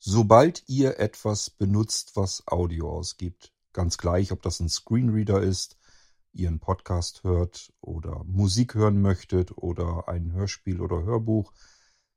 Sobald ihr etwas benutzt, was Audio ausgibt, ganz gleich, ob das ein Screenreader ist, ihr einen Podcast hört oder Musik hören möchtet oder ein Hörspiel oder Hörbuch,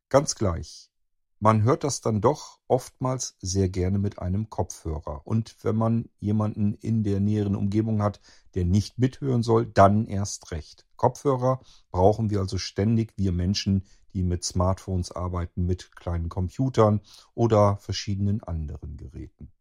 ganz gleich. Man hört das dann doch oftmals sehr gerne mit einem Kopfhörer. Und wenn man jemanden in der näheren Umgebung hat, der nicht mithören soll, dann erst recht. Kopfhörer brauchen wir also ständig, wir Menschen, die mit Smartphones arbeiten, mit kleinen Computern oder verschiedenen anderen Geräten.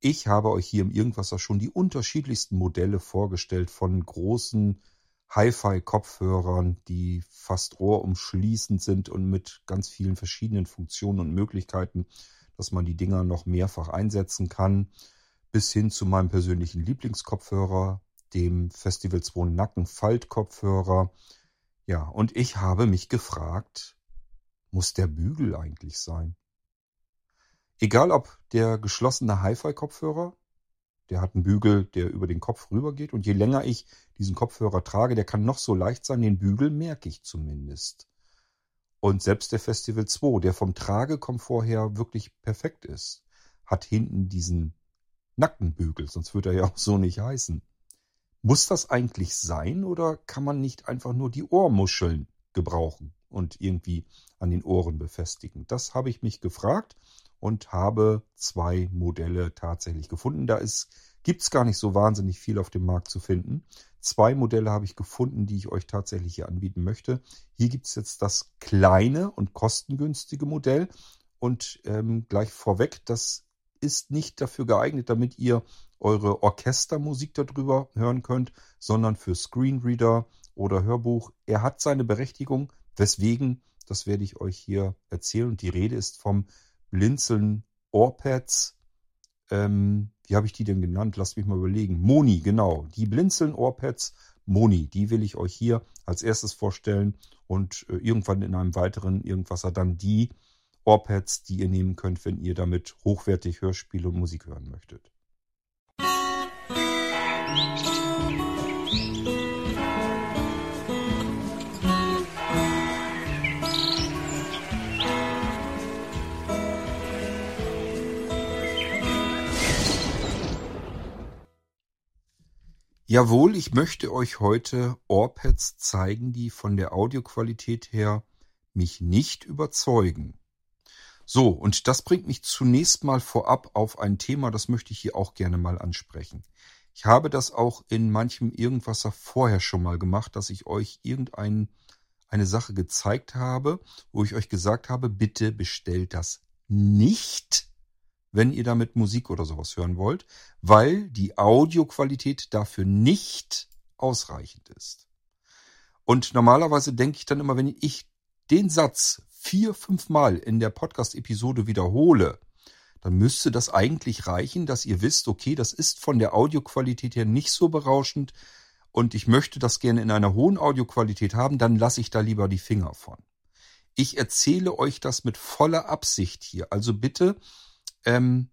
Ich habe euch hier im Irgendwasser schon die unterschiedlichsten Modelle vorgestellt von großen Hi-Fi-Kopfhörern, die fast ohrumschließend sind und mit ganz vielen verschiedenen Funktionen und Möglichkeiten, dass man die Dinger noch mehrfach einsetzen kann, bis hin zu meinem persönlichen Lieblingskopfhörer, dem Festival 2 Nacken Faltkopfhörer. Ja, und ich habe mich gefragt, muss der Bügel eigentlich sein? Egal ob der geschlossene Hi-Fi-Kopfhörer, der hat einen Bügel, der über den Kopf rübergeht. Und je länger ich diesen Kopfhörer trage, der kann noch so leicht sein, den Bügel merke ich zumindest. Und selbst der Festival 2, der vom Tragekomfort her wirklich perfekt ist, hat hinten diesen Nackenbügel, sonst würde er ja auch so nicht heißen. Muss das eigentlich sein oder kann man nicht einfach nur die Ohrmuscheln gebrauchen und irgendwie an den Ohren befestigen? Das habe ich mich gefragt und habe zwei Modelle tatsächlich gefunden. Da gibt es gar nicht so wahnsinnig viel auf dem Markt zu finden. Zwei Modelle habe ich gefunden, die ich euch tatsächlich hier anbieten möchte. Hier gibt es jetzt das kleine und kostengünstige Modell. Und ähm, gleich vorweg, das ist nicht dafür geeignet, damit ihr eure Orchestermusik darüber hören könnt, sondern für Screenreader oder Hörbuch. Er hat seine Berechtigung, weswegen, das werde ich euch hier erzählen. Und die Rede ist vom Blinzeln Ohrpads. Ähm, wie habe ich die denn genannt? Lasst mich mal überlegen. Moni, genau. Die Blinzeln Ohrpads Moni, die will ich euch hier als erstes vorstellen und äh, irgendwann in einem weiteren Irgendwasser dann die Ohrpads, die ihr nehmen könnt, wenn ihr damit hochwertig Hörspiele und Musik hören möchtet. Jawohl, ich möchte euch heute Ohrpads zeigen, die von der Audioqualität her mich nicht überzeugen. So, und das bringt mich zunächst mal vorab auf ein Thema, das möchte ich hier auch gerne mal ansprechen. Ich habe das auch in manchem Irgendwasser vorher schon mal gemacht, dass ich euch irgendeine eine Sache gezeigt habe, wo ich euch gesagt habe, bitte bestellt das nicht wenn ihr damit Musik oder sowas hören wollt, weil die Audioqualität dafür nicht ausreichend ist. Und normalerweise denke ich dann immer, wenn ich den Satz vier, fünf Mal in der Podcast-Episode wiederhole, dann müsste das eigentlich reichen, dass ihr wisst, okay, das ist von der Audioqualität her nicht so berauschend und ich möchte das gerne in einer hohen Audioqualität haben, dann lasse ich da lieber die Finger von. Ich erzähle euch das mit voller Absicht hier. Also bitte ähm,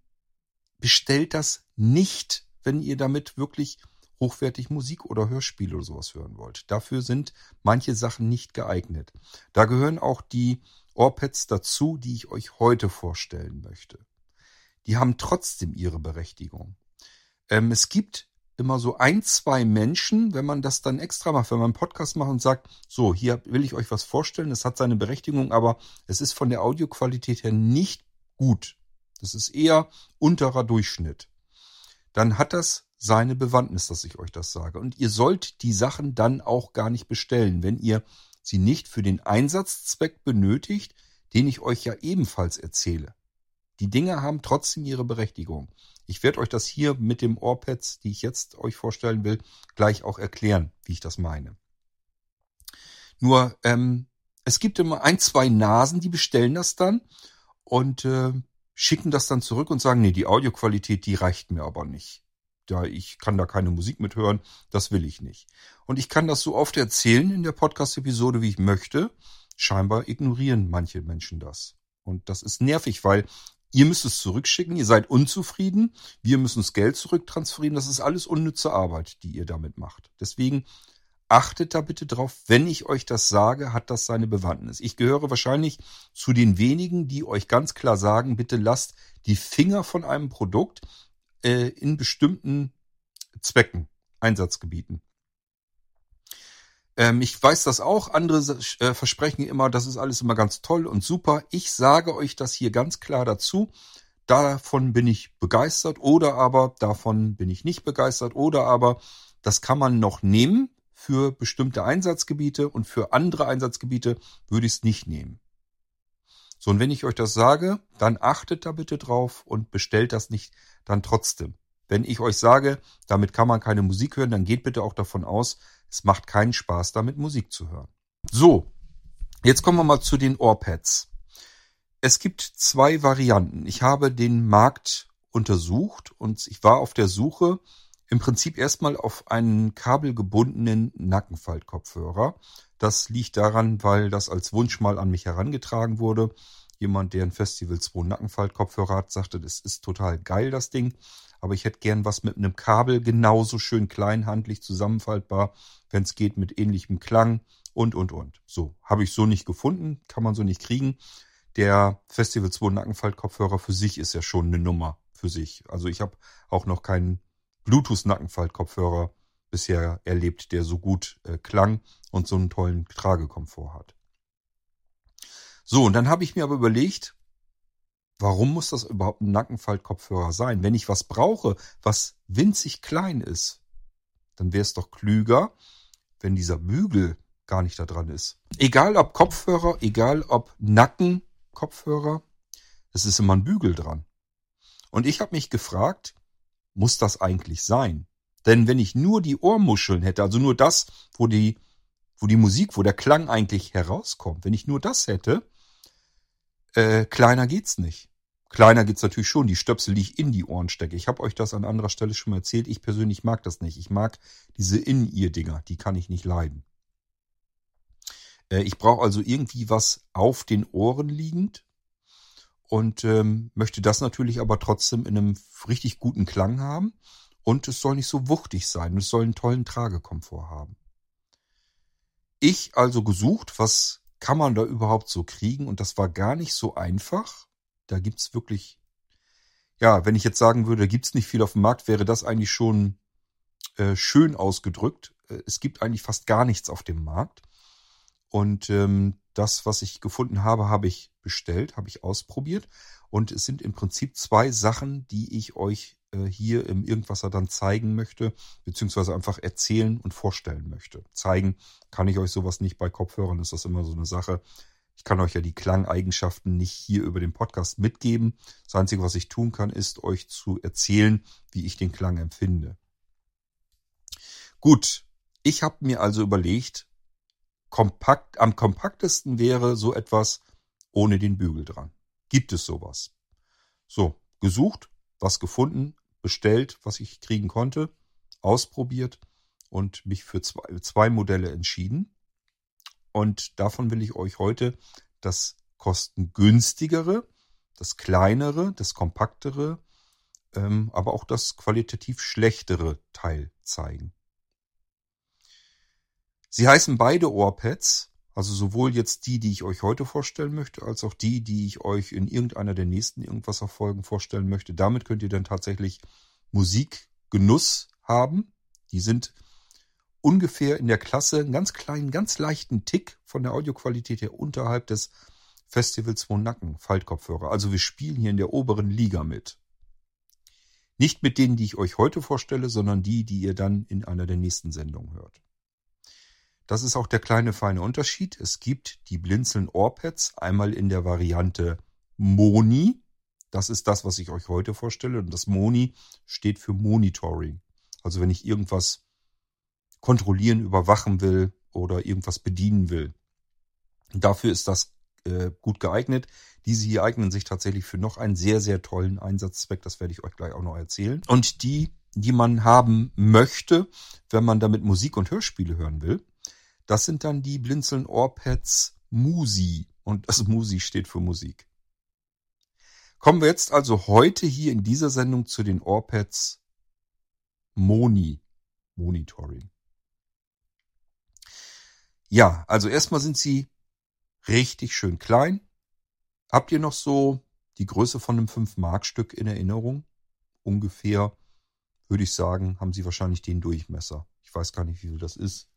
bestellt das nicht, wenn ihr damit wirklich hochwertig Musik oder Hörspiele oder sowas hören wollt. Dafür sind manche Sachen nicht geeignet. Da gehören auch die Ohrpads dazu, die ich euch heute vorstellen möchte. Die haben trotzdem ihre Berechtigung. Ähm, es gibt immer so ein, zwei Menschen, wenn man das dann extra macht, wenn man einen Podcast macht und sagt, so, hier will ich euch was vorstellen, es hat seine Berechtigung, aber es ist von der Audioqualität her nicht gut. Das ist eher unterer Durchschnitt. Dann hat das seine Bewandtnis, dass ich euch das sage. Und ihr sollt die Sachen dann auch gar nicht bestellen, wenn ihr sie nicht für den Einsatzzweck benötigt, den ich euch ja ebenfalls erzähle. Die Dinge haben trotzdem ihre Berechtigung. Ich werde euch das hier mit dem Ohrpads, die ich jetzt euch vorstellen will, gleich auch erklären, wie ich das meine. Nur, ähm, es gibt immer ein, zwei Nasen, die bestellen das dann und äh, schicken das dann zurück und sagen, nee, die Audioqualität, die reicht mir aber nicht. Ja, ich kann da keine Musik mithören, das will ich nicht. Und ich kann das so oft erzählen in der Podcast-Episode, wie ich möchte. Scheinbar ignorieren manche Menschen das. Und das ist nervig, weil ihr müsst es zurückschicken, ihr seid unzufrieden, wir müssen das Geld zurücktransferieren, das ist alles unnütze Arbeit, die ihr damit macht. Deswegen achtet da bitte drauf, wenn ich euch das sage, hat das seine Bewandtnis. Ich gehöre wahrscheinlich zu den wenigen, die euch ganz klar sagen, bitte lasst die Finger von einem Produkt äh, in bestimmten Zwecken, Einsatzgebieten. Ähm, ich weiß das auch, andere äh, versprechen immer, das ist alles immer ganz toll und super. Ich sage euch das hier ganz klar dazu. Davon bin ich begeistert oder aber davon bin ich nicht begeistert oder aber das kann man noch nehmen für bestimmte Einsatzgebiete und für andere Einsatzgebiete würde ich es nicht nehmen. So, und wenn ich euch das sage, dann achtet da bitte drauf und bestellt das nicht dann trotzdem. Wenn ich euch sage, damit kann man keine Musik hören, dann geht bitte auch davon aus, es macht keinen Spaß, damit Musik zu hören. So, jetzt kommen wir mal zu den Ohrpads. Es gibt zwei Varianten. Ich habe den Markt untersucht und ich war auf der Suche im Prinzip erstmal auf einen kabelgebundenen Nackenfaltkopfhörer. Das liegt daran, weil das als Wunsch mal an mich herangetragen wurde. Jemand, der ein Festival 2 Nackenfaltkopfhörer hat, sagte, das ist total geil, das Ding. Aber ich hätte gern was mit einem Kabel, genauso schön kleinhandlich zusammenfaltbar, wenn es geht, mit ähnlichem Klang und, und, und. So, habe ich so nicht gefunden, kann man so nicht kriegen. Der Festival 2 Nackenfaltkopfhörer für sich ist ja schon eine Nummer für sich. Also ich habe auch noch keinen Bluetooth-Nackenfaltkopfhörer bisher erlebt, der so gut äh, klang und so einen tollen Tragekomfort hat. So, und dann habe ich mir aber überlegt, warum muss das überhaupt ein Nackenfaltkopfhörer sein? Wenn ich was brauche, was winzig klein ist, dann wäre es doch klüger, wenn dieser Bügel gar nicht da dran ist. Egal ob Kopfhörer, egal ob Nackenkopfhörer, es ist immer ein Bügel dran. Und ich habe mich gefragt, muss das eigentlich sein? Denn wenn ich nur die Ohrmuscheln hätte, also nur das, wo die, wo die Musik, wo der Klang eigentlich herauskommt, wenn ich nur das hätte, äh, kleiner geht's nicht. Kleiner geht's natürlich schon, die Stöpsel, die ich in die Ohren stecke. Ich habe euch das an anderer Stelle schon mal erzählt. Ich persönlich mag das nicht. Ich mag diese In-Ear-Dinger, die kann ich nicht leiden. Äh, ich brauche also irgendwie was auf den Ohren liegend, und ähm, möchte das natürlich aber trotzdem in einem richtig guten Klang haben und es soll nicht so wuchtig sein und es soll einen tollen Tragekomfort haben. Ich also gesucht, was kann man da überhaupt so kriegen und das war gar nicht so einfach. Da gibt's wirklich, ja, wenn ich jetzt sagen würde, gibt's nicht viel auf dem Markt, wäre das eigentlich schon äh, schön ausgedrückt. Äh, es gibt eigentlich fast gar nichts auf dem Markt. Und ähm, das, was ich gefunden habe, habe ich bestellt, habe ich ausprobiert. Und es sind im Prinzip zwei Sachen, die ich euch hier im Irgendwasser dann zeigen möchte, beziehungsweise einfach erzählen und vorstellen möchte. Zeigen kann ich euch sowas nicht bei Kopfhörern, ist das immer so eine Sache. Ich kann euch ja die Klangeigenschaften nicht hier über den Podcast mitgeben. Das Einzige, was ich tun kann, ist euch zu erzählen, wie ich den Klang empfinde. Gut, ich habe mir also überlegt, kompakt, am kompaktesten wäre so etwas ohne den Bügel dran. Gibt es sowas? So, gesucht, was gefunden, bestellt, was ich kriegen konnte, ausprobiert und mich für zwei, zwei Modelle entschieden. Und davon will ich euch heute das kostengünstigere, das kleinere, das kompaktere, ähm, aber auch das qualitativ schlechtere Teil zeigen. Sie heißen beide Ohrpads, also sowohl jetzt die, die ich euch heute vorstellen möchte, als auch die, die ich euch in irgendeiner der nächsten irgendwas Folgen vorstellen möchte. Damit könnt ihr dann tatsächlich Musikgenuss haben. Die sind ungefähr in der Klasse einen ganz kleinen, ganz leichten Tick von der Audioqualität her unterhalb des Festivals von Nacken Faltkopfhörer. Also wir spielen hier in der oberen Liga mit. Nicht mit denen, die ich euch heute vorstelle, sondern die, die ihr dann in einer der nächsten Sendungen hört. Das ist auch der kleine feine Unterschied. Es gibt die Blinzeln Ohrpads einmal in der Variante Moni. Das ist das, was ich euch heute vorstelle. Und das Moni steht für Monitoring. Also wenn ich irgendwas kontrollieren, überwachen will oder irgendwas bedienen will. Dafür ist das äh, gut geeignet. Diese hier eignen sich tatsächlich für noch einen sehr, sehr tollen Einsatzzweck. Das werde ich euch gleich auch noch erzählen. Und die, die man haben möchte, wenn man damit Musik und Hörspiele hören will, das sind dann die Blinzeln Ohrpads Musi. Und das Musi steht für Musik. Kommen wir jetzt also heute hier in dieser Sendung zu den Ohrpads Moni. Monitoring. Ja, also erstmal sind sie richtig schön klein. Habt ihr noch so die Größe von einem 5-Mark-Stück in Erinnerung? Ungefähr, würde ich sagen, haben sie wahrscheinlich den Durchmesser. Ich weiß gar nicht, wie viel das ist.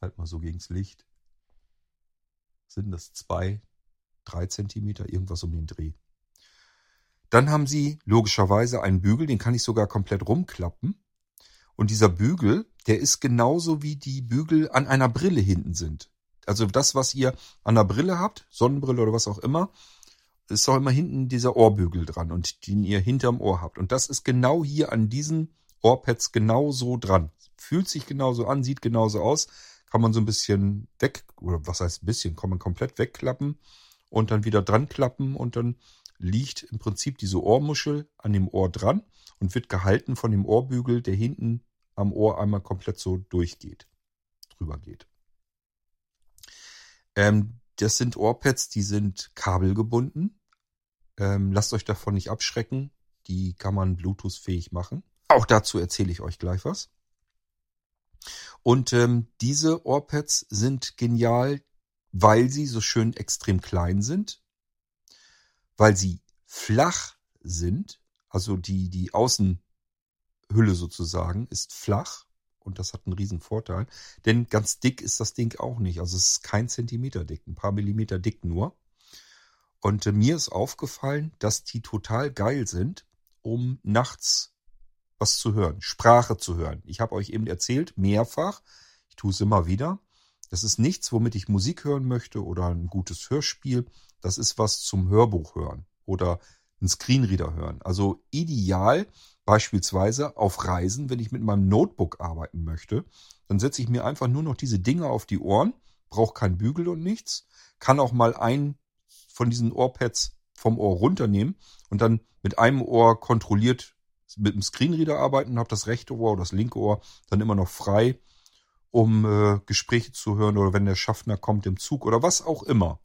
Halt mal so gegens Licht. Sind das zwei, drei Zentimeter, irgendwas um den Dreh. Dann haben sie logischerweise einen Bügel, den kann ich sogar komplett rumklappen. Und dieser Bügel, der ist genauso wie die Bügel an einer Brille hinten sind. Also das, was ihr an der Brille habt, Sonnenbrille oder was auch immer, ist auch immer hinten dieser Ohrbügel dran und den ihr hinterm Ohr habt. Und das ist genau hier an diesen Ohrpads genauso dran. Fühlt sich genauso an, sieht genauso aus. Kann man so ein bisschen weg, oder was heißt ein bisschen, kann man komplett wegklappen und dann wieder dran klappen und dann liegt im Prinzip diese Ohrmuschel an dem Ohr dran und wird gehalten von dem Ohrbügel, der hinten am Ohr einmal komplett so durchgeht, drüber geht. Ähm, das sind Ohrpads, die sind kabelgebunden. Ähm, lasst euch davon nicht abschrecken. Die kann man Bluetooth-fähig machen. Auch dazu erzähle ich euch gleich was. Und ähm, diese Ohrpads sind genial, weil sie so schön extrem klein sind, weil sie flach sind, also die, die Außenhülle sozusagen ist flach und das hat einen riesen Vorteil, denn ganz dick ist das Ding auch nicht, also es ist kein Zentimeter dick, ein paar Millimeter dick nur. Und äh, mir ist aufgefallen, dass die total geil sind, um nachts was zu hören, Sprache zu hören. Ich habe euch eben erzählt, mehrfach, ich tue es immer wieder, das ist nichts, womit ich Musik hören möchte oder ein gutes Hörspiel. Das ist was zum Hörbuch hören oder ein Screenreader hören. Also ideal beispielsweise auf Reisen, wenn ich mit meinem Notebook arbeiten möchte, dann setze ich mir einfach nur noch diese Dinge auf die Ohren, brauche kein Bügel und nichts, kann auch mal ein von diesen Ohrpads vom Ohr runternehmen und dann mit einem Ohr kontrolliert mit dem Screenreader arbeiten, habe das rechte Ohr oder das linke Ohr dann immer noch frei um äh, Gespräche zu hören oder wenn der Schaffner kommt im Zug oder was auch immer.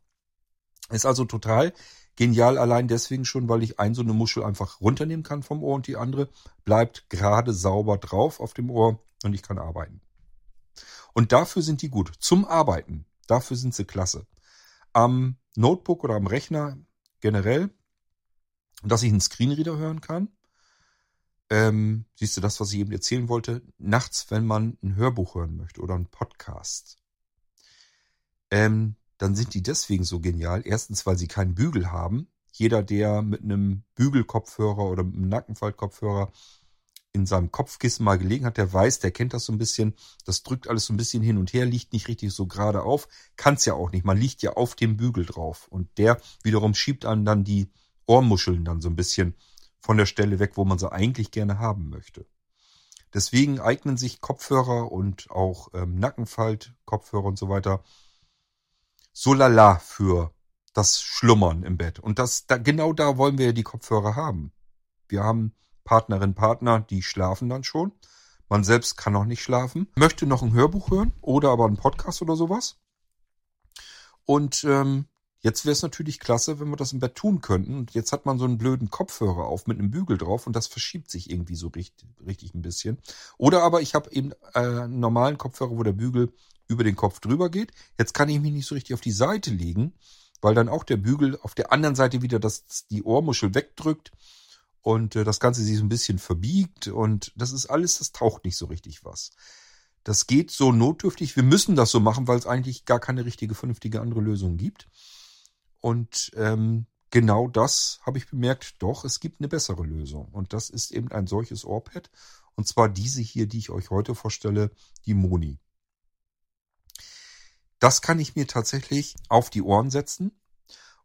Ist also total genial allein deswegen schon, weil ich ein so eine Muschel einfach runternehmen kann vom Ohr und die andere bleibt gerade sauber drauf auf dem Ohr und ich kann arbeiten. Und dafür sind die gut. Zum Arbeiten. Dafür sind sie klasse. Am Notebook oder am Rechner generell, dass ich einen Screenreader hören kann, ähm, siehst du das, was ich eben erzählen wollte, nachts, wenn man ein Hörbuch hören möchte oder einen Podcast, ähm, dann sind die deswegen so genial. Erstens, weil sie keinen Bügel haben. Jeder, der mit einem Bügelkopfhörer oder mit einem Nackenfaltkopfhörer in seinem Kopfkissen mal gelegen hat, der weiß, der kennt das so ein bisschen. Das drückt alles so ein bisschen hin und her, liegt nicht richtig so gerade auf. Kann es ja auch nicht. Man liegt ja auf dem Bügel drauf. Und der wiederum schiebt einem dann die Ohrmuscheln dann so ein bisschen von der Stelle weg, wo man sie eigentlich gerne haben möchte. Deswegen eignen sich Kopfhörer und auch ähm, Nackenfalt, Kopfhörer und so weiter so lala für das Schlummern im Bett. Und das, da, genau da wollen wir ja die Kopfhörer haben. Wir haben Partnerin, Partner, die schlafen dann schon. Man selbst kann noch nicht schlafen, möchte noch ein Hörbuch hören oder aber einen Podcast oder sowas. Und ähm, Jetzt wäre es natürlich klasse, wenn wir das im Bett tun könnten. Und jetzt hat man so einen blöden Kopfhörer auf mit einem Bügel drauf und das verschiebt sich irgendwie so richtig, richtig ein bisschen. Oder aber ich habe eben äh, einen normalen Kopfhörer, wo der Bügel über den Kopf drüber geht. Jetzt kann ich mich nicht so richtig auf die Seite legen, weil dann auch der Bügel auf der anderen Seite wieder das, die Ohrmuschel wegdrückt und äh, das Ganze sich so ein bisschen verbiegt und das ist alles, das taucht nicht so richtig was. Das geht so notdürftig. Wir müssen das so machen, weil es eigentlich gar keine richtige, vernünftige andere Lösung gibt. Und ähm, genau das habe ich bemerkt, doch, es gibt eine bessere Lösung. Und das ist eben ein solches Ohrpad. Und zwar diese hier, die ich euch heute vorstelle, die Moni. Das kann ich mir tatsächlich auf die Ohren setzen.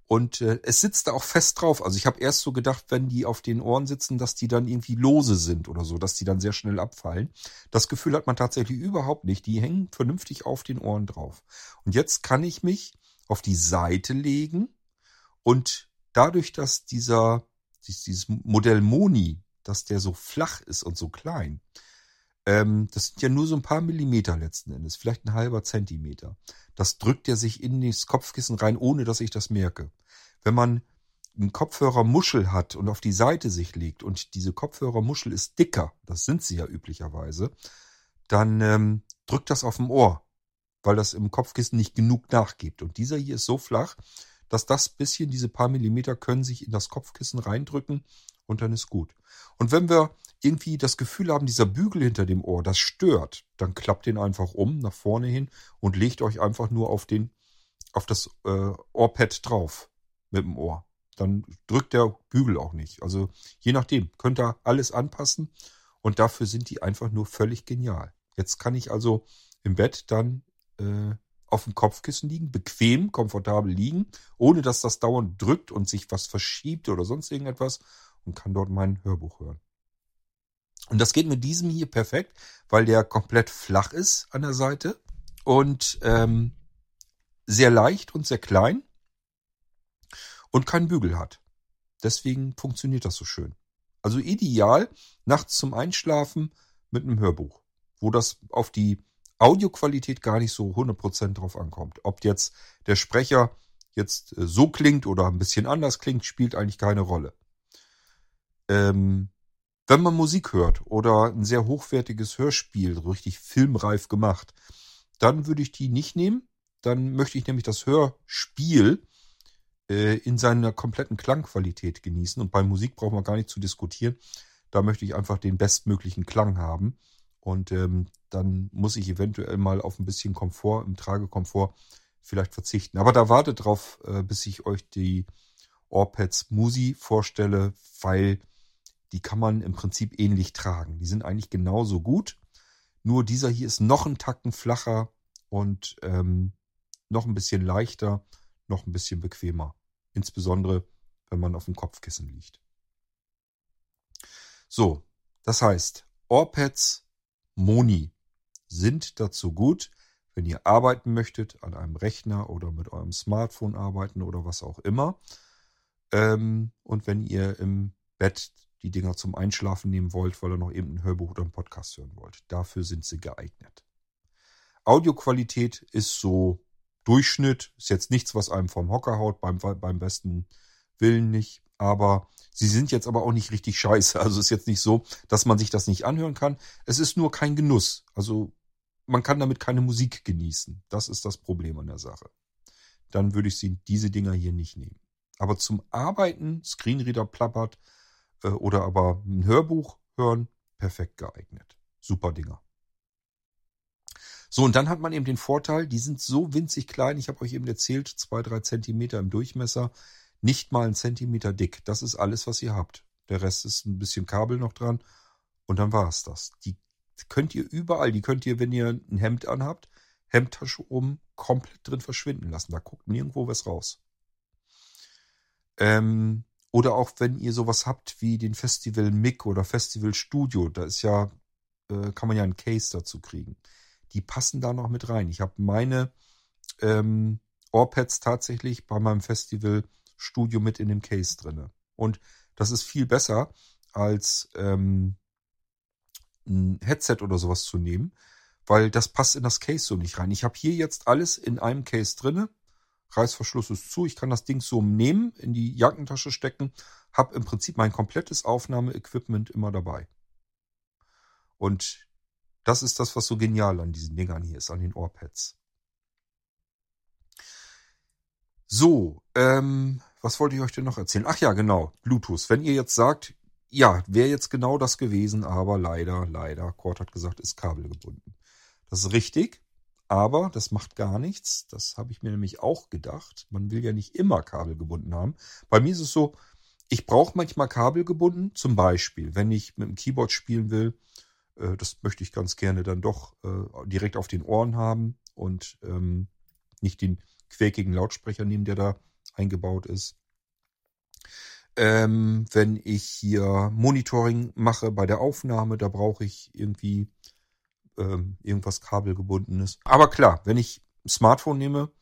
Und äh, es sitzt da auch fest drauf. Also ich habe erst so gedacht, wenn die auf den Ohren sitzen, dass die dann irgendwie lose sind oder so, dass die dann sehr schnell abfallen. Das Gefühl hat man tatsächlich überhaupt nicht. Die hängen vernünftig auf den Ohren drauf. Und jetzt kann ich mich auf die Seite legen und dadurch, dass dieser, dieses Modell Moni, dass der so flach ist und so klein, ähm, das sind ja nur so ein paar Millimeter letzten Endes, vielleicht ein halber Zentimeter. Das drückt ja sich in das Kopfkissen rein, ohne dass ich das merke. Wenn man einen Kopfhörermuschel hat und auf die Seite sich legt und diese Kopfhörermuschel ist dicker, das sind sie ja üblicherweise, dann ähm, drückt das auf dem Ohr weil das im Kopfkissen nicht genug nachgibt. Und dieser hier ist so flach, dass das bisschen, diese paar Millimeter können sich in das Kopfkissen reindrücken und dann ist gut. Und wenn wir irgendwie das Gefühl haben, dieser Bügel hinter dem Ohr, das stört, dann klappt den einfach um nach vorne hin und legt euch einfach nur auf den, auf das äh, Ohrpad drauf mit dem Ohr. Dann drückt der Bügel auch nicht. Also je nachdem, könnt ihr alles anpassen und dafür sind die einfach nur völlig genial. Jetzt kann ich also im Bett dann äh, auf dem Kopfkissen liegen, bequem, komfortabel liegen, ohne dass das dauernd drückt und sich was verschiebt oder sonst irgendetwas und kann dort mein Hörbuch hören. Und das geht mit diesem hier perfekt, weil der komplett flach ist an der Seite und ähm, sehr leicht und sehr klein und keinen Bügel hat. Deswegen funktioniert das so schön. Also ideal nachts zum Einschlafen mit einem Hörbuch, wo das auf die Audioqualität gar nicht so 100% drauf ankommt. Ob jetzt der Sprecher jetzt äh, so klingt oder ein bisschen anders klingt, spielt eigentlich keine Rolle. Ähm, wenn man Musik hört oder ein sehr hochwertiges Hörspiel, richtig filmreif gemacht, dann würde ich die nicht nehmen. Dann möchte ich nämlich das Hörspiel äh, in seiner kompletten Klangqualität genießen. Und bei Musik brauchen wir gar nicht zu diskutieren. Da möchte ich einfach den bestmöglichen Klang haben. Und ähm, dann muss ich eventuell mal auf ein bisschen Komfort, im Tragekomfort vielleicht verzichten. Aber da wartet drauf, äh, bis ich euch die Orpads Musi vorstelle, weil die kann man im Prinzip ähnlich tragen. Die sind eigentlich genauso gut. Nur dieser hier ist noch einen Tacken flacher und ähm, noch ein bisschen leichter, noch ein bisschen bequemer. Insbesondere, wenn man auf dem Kopfkissen liegt. So, das heißt, Orpads Moni sind dazu gut, wenn ihr arbeiten möchtet, an einem Rechner oder mit eurem Smartphone arbeiten oder was auch immer. Ähm, und wenn ihr im Bett die Dinger zum Einschlafen nehmen wollt, weil ihr noch eben ein Hörbuch oder einen Podcast hören wollt. Dafür sind sie geeignet. Audioqualität ist so Durchschnitt, ist jetzt nichts, was einem vom Hocker haut, beim, beim besten Willen nicht, aber sie sind jetzt aber auch nicht richtig scheiße. Also ist jetzt nicht so, dass man sich das nicht anhören kann. Es ist nur kein Genuss. Also man kann damit keine Musik genießen. Das ist das Problem an der Sache. Dann würde ich sie diese Dinger hier nicht nehmen. Aber zum Arbeiten, Screenreader plappert, äh, oder aber ein Hörbuch hören, perfekt geeignet. Super Dinger. So, und dann hat man eben den Vorteil, die sind so winzig klein, ich habe euch eben erzählt, zwei, drei Zentimeter im Durchmesser, nicht mal ein Zentimeter dick. Das ist alles, was ihr habt. Der Rest ist ein bisschen Kabel noch dran und dann war es das. Die könnt ihr überall, die könnt ihr, wenn ihr ein Hemd anhabt, Hemdtasche oben komplett drin verschwinden lassen. Da guckt nirgendwo was raus. Ähm, oder auch wenn ihr sowas habt wie den Festival MIG oder Festival Studio, da ist ja, äh, kann man ja einen Case dazu kriegen. Die passen da noch mit rein. Ich habe meine ähm, Ohrpads tatsächlich bei meinem Festival Studio mit in dem Case drinne. Und das ist viel besser als ähm, ein Headset oder sowas zu nehmen, weil das passt in das Case so nicht rein. Ich habe hier jetzt alles in einem Case drinne Reißverschluss ist zu. Ich kann das Ding so nehmen, in die Jackentasche stecken, habe im Prinzip mein komplettes Aufnahmeequipment immer dabei. Und das ist das, was so genial an diesen Dingern hier ist, an den Ohrpads. So, ähm, was wollte ich euch denn noch erzählen? Ach ja, genau, Bluetooth. Wenn ihr jetzt sagt, ja, wäre jetzt genau das gewesen, aber leider, leider, Cord hat gesagt, ist kabelgebunden. Das ist richtig. Aber das macht gar nichts. Das habe ich mir nämlich auch gedacht. Man will ja nicht immer Kabel gebunden haben. Bei mir ist es so, ich brauche manchmal Kabel gebunden. Zum Beispiel, wenn ich mit dem Keyboard spielen will. Äh, das möchte ich ganz gerne dann doch äh, direkt auf den Ohren haben und ähm, nicht den quäkigen Lautsprecher nehmen, der da eingebaut ist. Ähm, wenn ich hier Monitoring mache bei der Aufnahme, da brauche ich irgendwie ähm, irgendwas kabelgebundenes. Aber klar, wenn ich Smartphone nehme,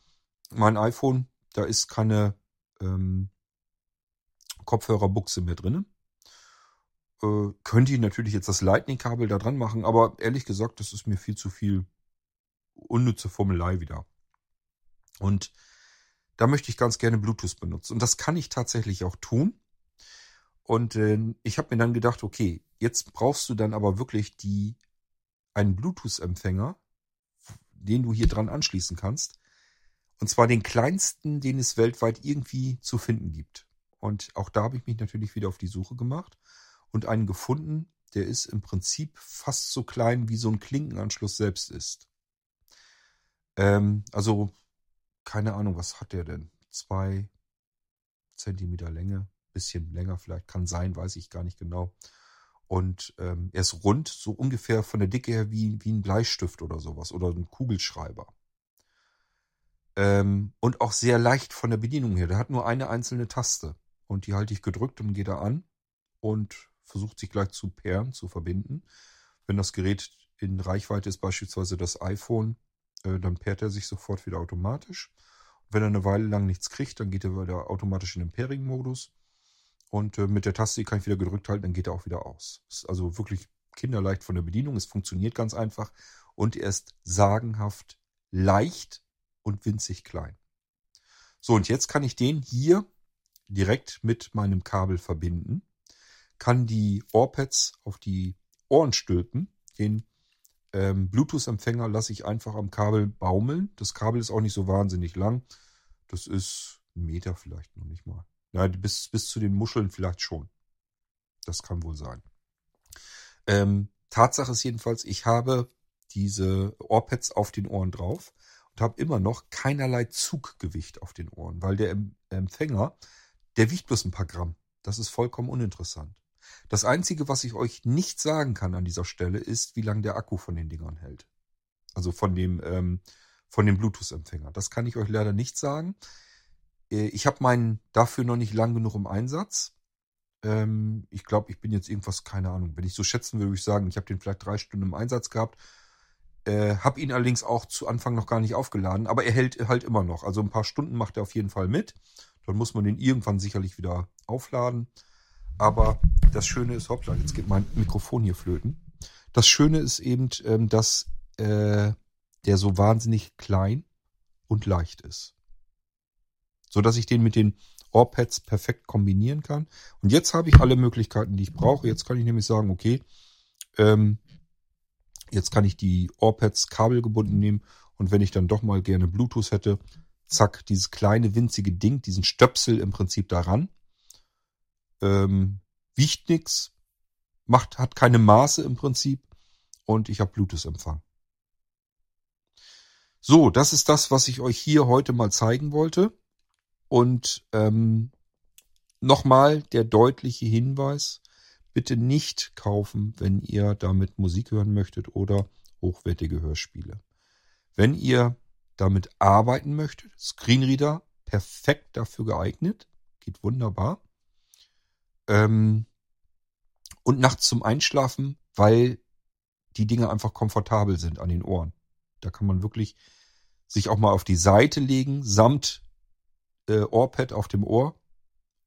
mein iPhone, da ist keine ähm, Kopfhörerbuchse mehr drin. Äh, könnte ich natürlich jetzt das Lightning-Kabel da dran machen, aber ehrlich gesagt, das ist mir viel zu viel unnütze Formelei wieder. Und da möchte ich ganz gerne Bluetooth benutzen. Und das kann ich tatsächlich auch tun. Und äh, ich habe mir dann gedacht, okay, jetzt brauchst du dann aber wirklich die einen Bluetooth-Empfänger, den du hier dran anschließen kannst. Und zwar den kleinsten, den es weltweit irgendwie zu finden gibt. Und auch da habe ich mich natürlich wieder auf die Suche gemacht und einen gefunden, der ist im Prinzip fast so klein, wie so ein Klinkenanschluss selbst ist. Ähm, also, keine Ahnung, was hat der denn? Zwei Zentimeter Länge, bisschen länger vielleicht, kann sein, weiß ich gar nicht genau. Und ähm, er ist rund, so ungefähr von der Dicke her wie, wie ein Bleistift oder sowas oder ein Kugelschreiber. Ähm, und auch sehr leicht von der Bedienung her. Der hat nur eine einzelne Taste. Und die halte ich gedrückt und gehe da an und versucht sich gleich zu pairen, zu verbinden. Wenn das Gerät in Reichweite ist, beispielsweise das iPhone, dann pairt er sich sofort wieder automatisch. Wenn er eine Weile lang nichts kriegt, dann geht er wieder automatisch in den Pairing-Modus. Und äh, mit der Taste kann ich wieder gedrückt halten, dann geht er auch wieder aus. Ist also wirklich kinderleicht von der Bedienung. Es funktioniert ganz einfach. Und er ist sagenhaft leicht und winzig klein. So, und jetzt kann ich den hier direkt mit meinem Kabel verbinden, kann die Ohrpads auf die Ohren stülpen. Den ähm, Bluetooth-Empfänger lasse ich einfach am Kabel baumeln. Das Kabel ist auch nicht so wahnsinnig lang. Das ist ein Meter vielleicht noch nicht mal. Ja, bis, bis zu den Muscheln vielleicht schon. Das kann wohl sein. Ähm, Tatsache ist jedenfalls, ich habe diese Ohrpads auf den Ohren drauf und habe immer noch keinerlei Zuggewicht auf den Ohren, weil der Empfänger, der wiegt bloß ein paar Gramm. Das ist vollkommen uninteressant. Das Einzige, was ich euch nicht sagen kann an dieser Stelle, ist, wie lange der Akku von den Dingern hält. Also von dem, ähm, dem Bluetooth-Empfänger. Das kann ich euch leider nicht sagen. Äh, ich habe meinen dafür noch nicht lang genug im Einsatz. Ähm, ich glaube, ich bin jetzt irgendwas, keine Ahnung. Wenn ich so schätzen würde, würde ich sagen, ich habe den vielleicht drei Stunden im Einsatz gehabt. Äh, habe ihn allerdings auch zu Anfang noch gar nicht aufgeladen, aber er hält halt immer noch. Also ein paar Stunden macht er auf jeden Fall mit. Dann muss man den irgendwann sicherlich wieder aufladen. Aber das Schöne ist, hoppla, jetzt geht mein Mikrofon hier flöten. Das Schöne ist eben, ähm, dass äh, der so wahnsinnig klein und leicht ist. So dass ich den mit den Ohrpads perfekt kombinieren kann. Und jetzt habe ich alle Möglichkeiten, die ich brauche. Jetzt kann ich nämlich sagen, okay, ähm, jetzt kann ich die Ohrpads kabelgebunden nehmen und wenn ich dann doch mal gerne Bluetooth hätte, zack, dieses kleine winzige Ding, diesen Stöpsel im Prinzip daran. Ähm, wiegt nix, macht, hat keine Maße im Prinzip und ich habe Bluetooth-Empfang. So, das ist das, was ich euch hier heute mal zeigen wollte. Und ähm, nochmal der deutliche Hinweis, bitte nicht kaufen, wenn ihr damit Musik hören möchtet oder hochwertige Hörspiele. Wenn ihr damit arbeiten möchtet, Screenreader perfekt dafür geeignet, geht wunderbar. Ähm, und nachts zum Einschlafen, weil die Dinge einfach komfortabel sind an den Ohren. Da kann man wirklich sich auch mal auf die Seite legen, samt äh, Ohrpad auf dem Ohr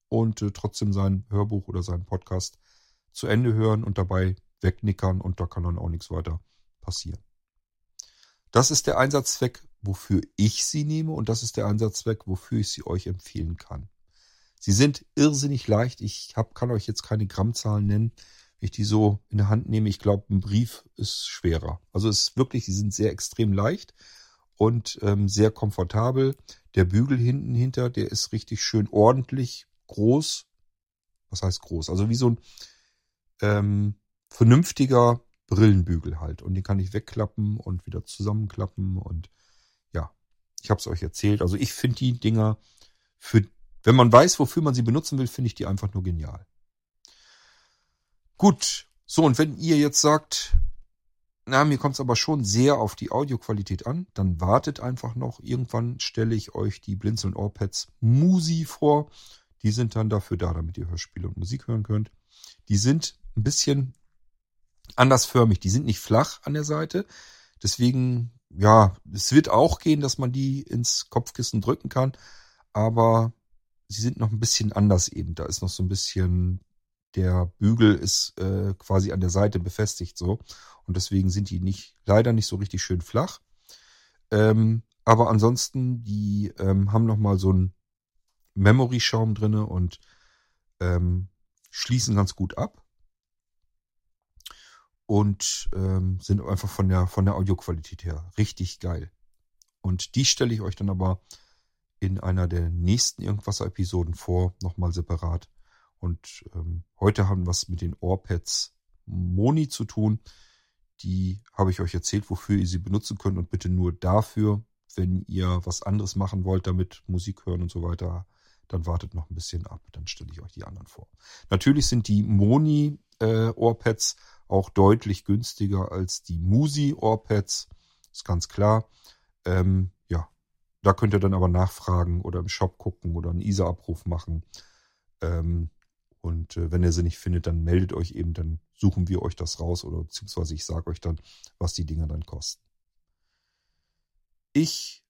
und äh, trotzdem sein Hörbuch oder seinen Podcast zu Ende hören und dabei wegnickern und da kann dann auch nichts weiter passieren. Das ist der Einsatzzweck, wofür ich sie nehme und das ist der Einsatzzweck, wofür ich sie euch empfehlen kann. Sie sind irrsinnig leicht. Ich hab, kann euch jetzt keine Grammzahlen nennen. Wenn ich die so in der Hand nehme, ich glaube, ein Brief ist schwerer. Also es ist wirklich, sie sind sehr extrem leicht und ähm, sehr komfortabel. Der Bügel hinten hinter, der ist richtig schön ordentlich groß. Was heißt groß? Also wie so ein ähm, vernünftiger Brillenbügel halt. Und den kann ich wegklappen und wieder zusammenklappen. Und ja, ich habe es euch erzählt. Also ich finde die Dinger für wenn man weiß, wofür man sie benutzen will, finde ich die einfach nur genial. Gut, so und wenn ihr jetzt sagt, na, mir kommt es aber schon sehr auf die Audioqualität an, dann wartet einfach noch. Irgendwann stelle ich euch die Blinzeln Ohrpads Musi vor. Die sind dann dafür da, damit ihr Hörspiele und Musik hören könnt. Die sind ein bisschen andersförmig. Die sind nicht flach an der Seite. Deswegen, ja, es wird auch gehen, dass man die ins Kopfkissen drücken kann. Aber sie sind noch ein bisschen anders eben. Da ist noch so ein bisschen, der Bügel ist äh, quasi an der Seite befestigt so. Und deswegen sind die nicht, leider nicht so richtig schön flach. Ähm, aber ansonsten, die ähm, haben nochmal so einen Memory-Schaum drinne und ähm, schließen ganz gut ab. und ähm, sind einfach von der, von der Audioqualität her richtig geil. Und die stelle ich euch dann aber in einer der nächsten Irgendwasser-Episoden vor, nochmal separat. Und ähm, heute haben wir was mit den Ohrpads Moni zu tun. Die habe ich euch erzählt, wofür ihr sie benutzen könnt und bitte nur dafür, wenn ihr was anderes machen wollt, damit Musik hören und so weiter, dann wartet noch ein bisschen ab. Dann stelle ich euch die anderen vor. Natürlich sind die Moni äh, Ohrpads auch deutlich günstiger als die Musi Ohrpads. Ist ganz klar. Ähm, da könnt ihr dann aber nachfragen oder im Shop gucken oder einen ISA-Abruf machen. Ähm, und äh, wenn ihr sie nicht findet, dann meldet euch eben, dann suchen wir euch das raus oder beziehungsweise ich sage euch dann, was die Dinger dann kosten. Ich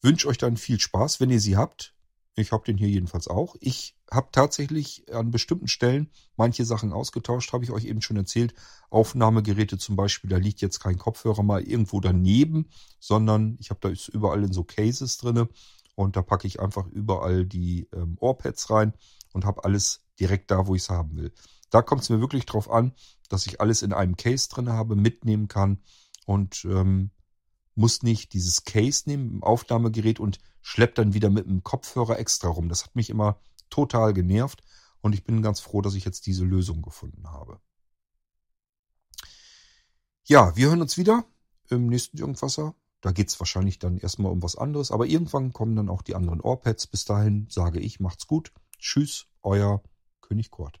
wünsche euch dann viel Spaß, wenn ihr sie habt. Ich habe den hier jedenfalls auch. Ich habe tatsächlich an bestimmten Stellen manche Sachen ausgetauscht, habe ich euch eben schon erzählt. Aufnahmegeräte zum Beispiel, da liegt jetzt kein Kopfhörer mal irgendwo daneben, sondern ich habe da überall in so Cases drinne und da packe ich einfach überall die ähm, Ohrpads rein und habe alles direkt da, wo ich es haben will. Da kommt es mir wirklich drauf an, dass ich alles in einem Case drin habe, mitnehmen kann und ähm, muss nicht dieses Case nehmen im Aufnahmegerät und schleppt dann wieder mit dem Kopfhörer extra rum. Das hat mich immer total genervt und ich bin ganz froh, dass ich jetzt diese Lösung gefunden habe. Ja, wir hören uns wieder im nächsten Irgendwasser. Da geht es wahrscheinlich dann erstmal um was anderes, aber irgendwann kommen dann auch die anderen Ohrpads. Bis dahin sage ich, macht's gut. Tschüss, euer König Kurt.